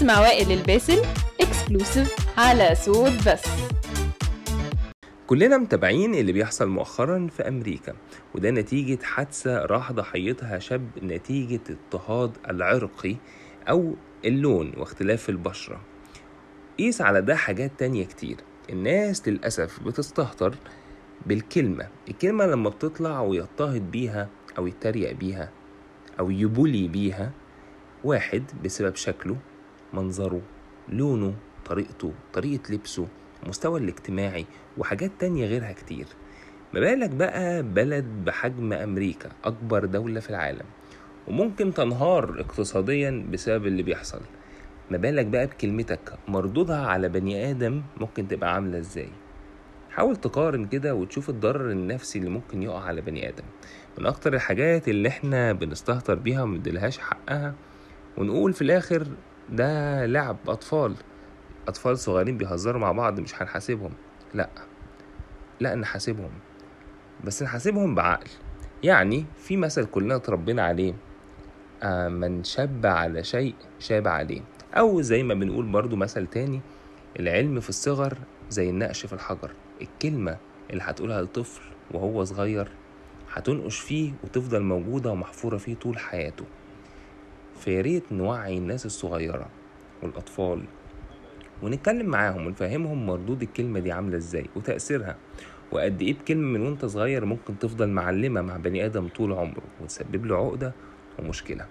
اسمع وائل الباسل exclusive على صوت بس. كلنا متابعين اللي بيحصل مؤخرا في أمريكا وده نتيجة حادثة راح ضحيتها شاب نتيجة اضطهاد العرقي أو اللون واختلاف البشرة. قيس على ده حاجات تانية كتير. الناس للأسف بتستهتر بالكلمة. الكلمة لما بتطلع ويضطهد بيها أو يتريق بيها أو يبولي بيها واحد بسبب شكله منظره لونه طريقته طريقة لبسه مستوى الاجتماعي وحاجات تانية غيرها كتير. ما بالك بقى بلد بحجم أمريكا أكبر دولة في العالم وممكن تنهار اقتصاديا بسبب اللي بيحصل. ما بالك بقى بكلمتك مردودها على بني آدم ممكن تبقى عاملة إزاي؟ حاول تقارن كده وتشوف الضرر النفسي اللي ممكن يقع على بني آدم. من أكتر الحاجات اللي إحنا بنستهتر بيها ومندلهاش حقها ونقول في الآخر ده لعب أطفال. أطفال صغيرين بيهزروا مع بعض مش هنحاسبهم. لأ. لأ نحاسبهم. بس نحاسبهم بعقل. يعني في مثل كلنا اتربينا عليه. آه من شب على شيء شاب عليه. أو زي ما بنقول برضو مثل تاني العلم في الصغر زي النقش في الحجر. الكلمة اللي هتقولها لطفل وهو صغير هتنقش فيه وتفضل موجودة ومحفورة فيه طول حياته. فياريت نوعي الناس الصغيرة والأطفال. ونتكلم معاهم ونفهمهم مردود الكلمة دي عاملة إزاي وتأثيرها. وقد إيه بكلمة من وأنت صغير ممكن تفضل معلمة مع بني آدم طول عمره وتسبب له عقدة ومشكلة.